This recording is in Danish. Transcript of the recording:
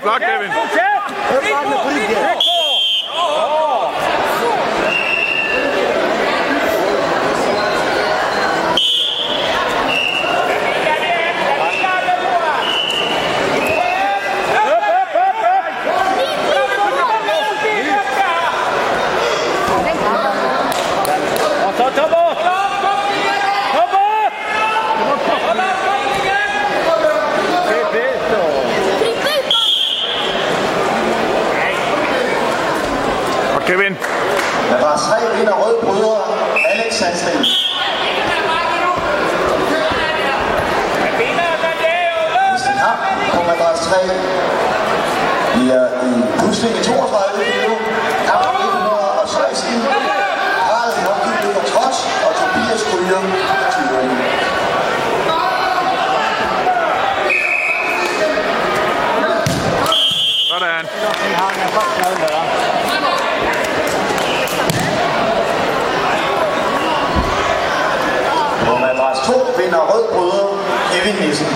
Vlad Kevin. Kevin. Madras 3 vinder rød bryder Alex Sandsten. Næste kamp på Madras 3 bliver i Puslinge 32 kilo. Kamp 116. Harald Hockey løber trods og Tobias Gryger 20. Sådan. Vinder rød bryder Kevin Nielsen.